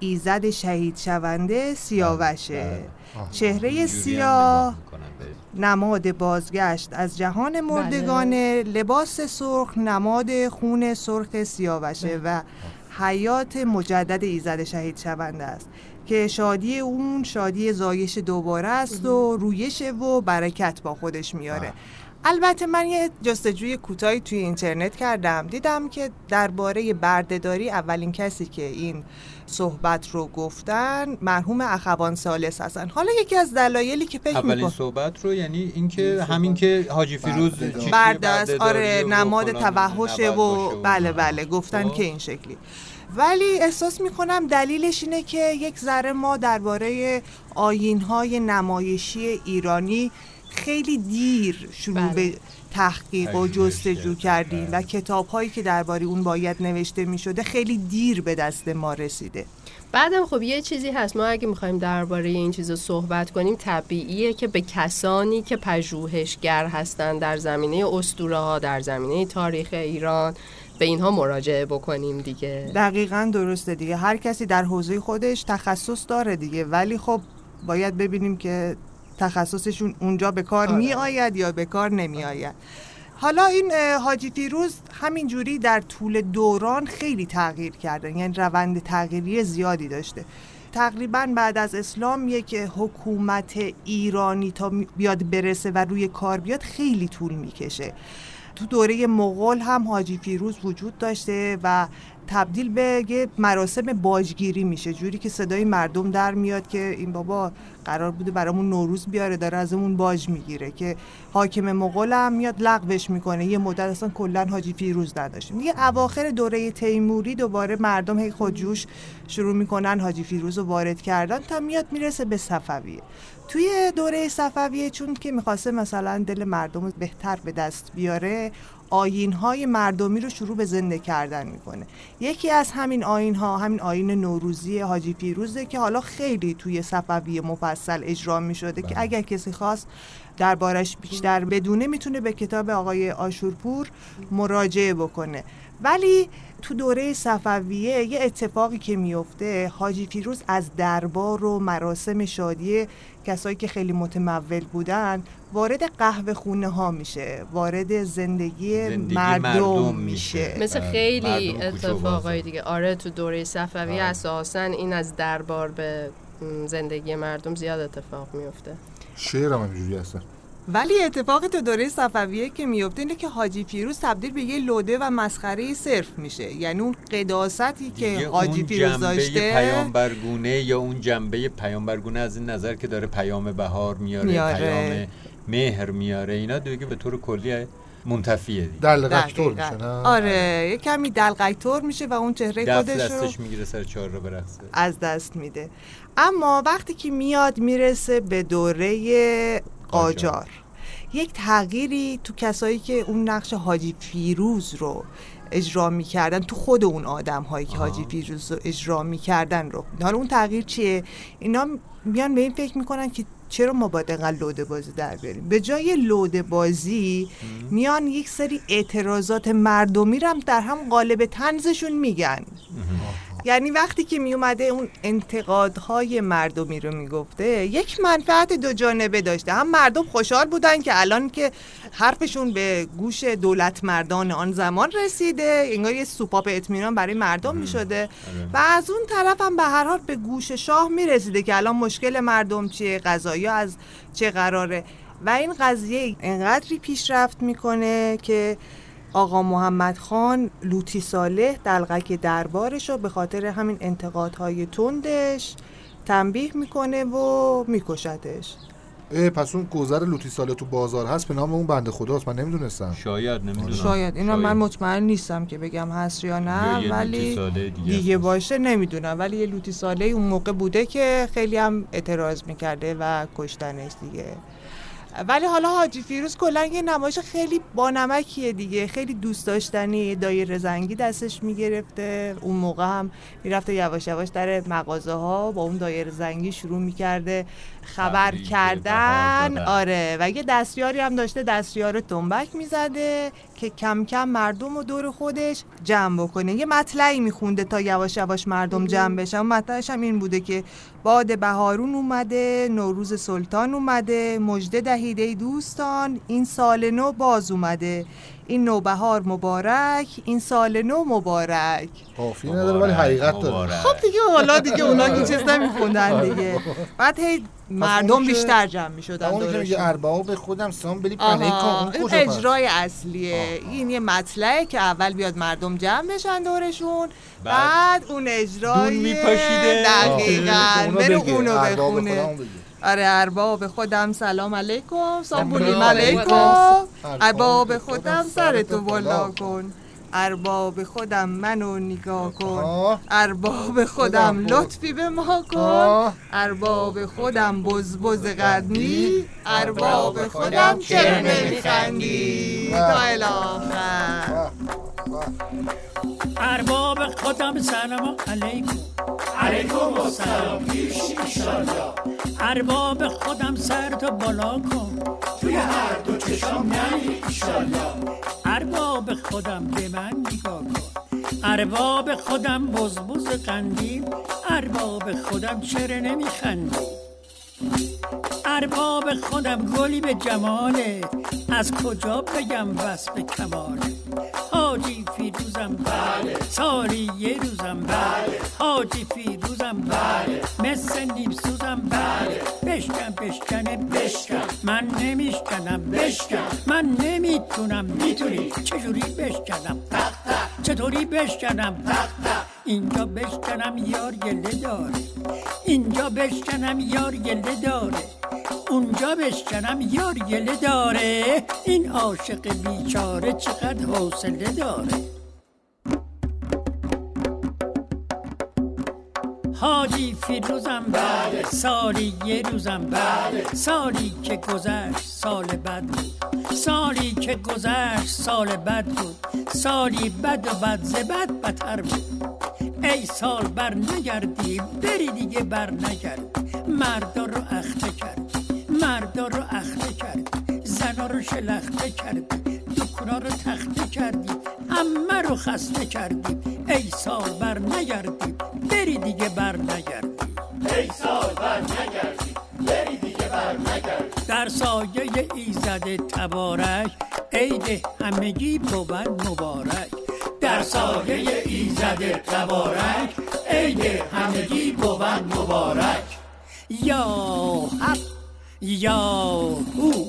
ایزد شهید شونده سیاوشه. آه. چهره اینجوری هم سیاه. نماد بازگشت از جهان مردگانه لباس سرخ نماد خون سرخ سیاوشه و حیات مجدد ایزد شهید شونده است. که شادی اون شادی زایش دوباره است و رویش و برکت با خودش میاره. البته من یه جستجوی کوتاهی توی اینترنت کردم. دیدم که درباره بردهداری اولین کسی که این صحبت رو گفتن مرحوم اخوان سالس هستن. حالا یکی از دلایلی که فکر اولین می‌کنم صحبت رو یعنی اینکه همین که حاجی فیروز برده آره نماد توحشه و بله. بله گفتن خب. که این شکلی. ولی احساس می‌کنم دلیلش اینه که یک ذره ما درباره آیینهای نمایشی ایرانی خیلی دیر شروع بله. به تحقیق و جستجو کردیم. و بله. کتاب هایی که درباره اون باید نوشته می‌شده خیلی دیر به دست ما رسیده بعدم خب یه چیزی هست ما اگه می‌خوایم درباره این چیزا صحبت کنیم طبیعیه که به کسانی که پژوهشگر هستن در زمینه اسطوره ها در زمینه تاریخ ایران به اینها مراجعه بکنیم دیگه. دقیقا درسته دیگه. هر کسی در حوزه خودش تخصص داره دیگه. ولی خب باید ببینیم که تخصصشون اونجا به کار آره. می آید یا به کار نمی آید حالا این حاجی فیروز همین جوری در طول دوران خیلی تغییر کردن یعنی روند تغییری زیادی داشته. تقریبا بعد از اسلام یک حکومت ایرانی تا بیاد برسه و روی کار بیاد خیلی طول می‌کشه. تو دوره مغول هم حاجی فیروز وجود داشته و تبدیل به یه مراسم باجگیری میشه. جوری که صدای مردم در میاد که این بابا قرار بوده برامون نوروز بیاره داره ازمون باج می‌گیره که حاکم مغول هم میاد لغوش می‌کنه. یه مدت اصلا کلا حاجی فیروز نداشتیم دیگه اواخر دوره تیموری دوباره مردم هی خودجوش شروع می‌کنن حاجی فیروز رو وارد کردن تا میاد می‌رسه به صفویه. توی دوره صفویه چون که می‌خواسته مثلا دل مردم رو بهتر به دست بیاره آین های مردمی رو شروع به زنده کردن می‌کنه یکی از همین آین ها همین آین نوروزی حاجی فیروزه که حالا خیلی توی صفویه مفصل اجرا می‌شده که بله. اگر کسی خواست دربارش بیشتر بدونه می‌تونه به کتاب آقای آشورپور مراجعه بکنه ولی تو دوره صفویه یه اتفاقی که میفته حاجی فیروز از دربار و مراسم شادی کسایی که خیلی متمول بودن وارد قهوه خونه ها میشه وارد زندگی, زندگی مردم, مردم میشه میشه. مثل بله، خیلی اتفاقای. دیگه آره تو دوره صفوی آره. اساسا این از دربار به زندگی مردم زیاد اتفاق میفته شعرم هم اینجوری هستن ولی اتفاق تو دوره صفویه که میفته اینه که حاجی فیروز تبدیل به یه لوده و مسخره صرف میشه. یعنی اون قداستی که حاجی اون فیروز جنبه داشته پیامبرگونه یا اون جنبه پیامبرگونه از این نظر که داره پیام بهار میاره, میاره. پیام مهر میاره اینا دیگه به طور کلی منتفیه دیگه. دلغکتور دقیقاً. میشه نه؟ آره یه کمی دلقیتور میشه و اون چهره خودش رو دستش می‌گیره سر چهار رو برقصه. از دست میده. اما وقتی که میاد می‌رسه به دوره قاجار یک تغییری تو کسایی که اون نقش حاجی فیروز رو اجرا می‌کردن تو خود اون آدم هایی که. حاجی فیروز رو اجرا می‌کردن رو. حالا اون تغییر چیه؟ اینا میان به این فکر می‌کنن که چرا ما باید انقدر لوده بازی در بیاریم؟ به جای لوده بازی میان یک سری اعتراضات مردمی رو هم در هم قالب تنزشون میگن. یعنی وقتی که می اومده اون انتقادهای مردمی رو می‌گفته یک منفعت دو جانبه داشته. هم مردم خوشحال بودن که الان که حرفشون به گوش دولت مردان آن زمان رسیده انگار یه سوپاپ اطمینان برای مردم می شده آره. و از اون طرف هم به هر حال به گوش شاه می رسیده که الان مشکل مردم چیه قضایی از چه قراره. و این قضیه انقدری پیشرفت می‌کنه که آقا محمد خان لوتی صالح دلغک دربارش رو به خاطر همین انتقادهای تندش تنبیه می‌کنه و میکشتش اه پس اون گذر لوتی ساله تو بازار هست؟ به نام اون بنده خداست من نمی‌دونستم. شاید نمی‌دونم. شاید. اینا من مطمئن نیستم که بگم هست یا نه ولی دیگه دیگه. باشه نمی‌دونم. ولی یه لوتی ساله اون موقع بوده که خیلی هم اعتراض می‌کرده و کشتنش دیگه. ولی حالا حاجی فیروز کلا یه نمایش خیلی بانمکیه دیگه. خیلی دوست داشتنی دایره زنگی دستش می‌گرفته. اون موقع هم می‌رفته یواش یواش در مغازه ها با اون دایره زنگی شروع می‌کرده خبر کردن. آره. و یه دستیاری هم داشته دستیار تنبک می‌زده. که کم کم مردم رو دور خودش جمع بکنه. یه مطلعی میخونده تا یواش یواش مردم جمع بشن. مطلعش هم این بوده که باد بهارون اومده نوروز سلطان اومده مژده دهید ای دوستان این سال نو باز اومده. این نوبهار مبارک این سال نو مبارک. قافیه نداره ولی حقیقت داره. خب دیگه حالا دیگه اونا که چیز نمیخوندن دیگه. بعد هی مردم اون که- بیشتر جمع می شدن اون که میگه ارباب به خودم سلام بلی آها اون؟ اجرای اصلیه. این یه مطلعه که اول بیاد مردم جمع بشن دورشون بعد بعد اون اجرای میپاشیده. دقیقا. بگه، اونو ارباب بخونه. آره ارباب خودم. سلام علیکم. سامبولیم سلام علیکم. علیکم. ارباب خودم سرتو بالا کن. ارباب خودم منو نگاه کن. ارباب خودم. لطفی به ما کن. ارباب خودم بز بز قدنی ارباب خودم چرا نمیخندی تا الاخر ارباب خودم سلام علیکم. علیکم السلام. ارباب خودم سر تو بالا کن. توی هر دو چشم ارباب خودم به من نگاه کن. ارباب خودم بزبز قندیل ارباب خودم چرا نمیخندی ارباب خودم گلی به جماله. از کجا بگم وصف کماله حاجی فیروزم بله. سالی یه روزم بله. حاجی فیروزم بله. مثل نیم سوزم بله. بشکن بشکنه بشکن. من نمیشکنم بشکن. من نمی‌تونم. می‌تونی. چجوری بشکنم؟ چطوری بشکنم؟ اینجا بشکنم یار گله داره. اینجا بشکنم یار گله داره. اونجا بشکنم یار گله داره. این عاشق بیچاره چقدر حوصله داره. حاجی فیروزم بله سالی یه روزم بله سالی که گذشت سال بد بود سالی که گذشت سال بد بود سالی بد و بد ز بد بتر بود ای سال بر نگردی بری دیگه بر نگردی مردا رو اخته کردی مردا رو اخته کردی زنا رو شلخته کردی دکونا رو تخته کردی همه رو خسته کردی ای سال بر نگردی بری دیگه بر نگردی در سایه ایزد تبارک عید همگی بود مبارک در سایه ایزد تبارک عید همگی بود مبارک یا حق یا هو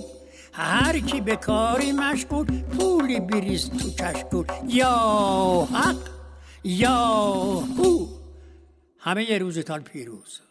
هر کی به کاری مشغول پولی بریز تو کشکول یا حق یا هو همه روزتان پیروز.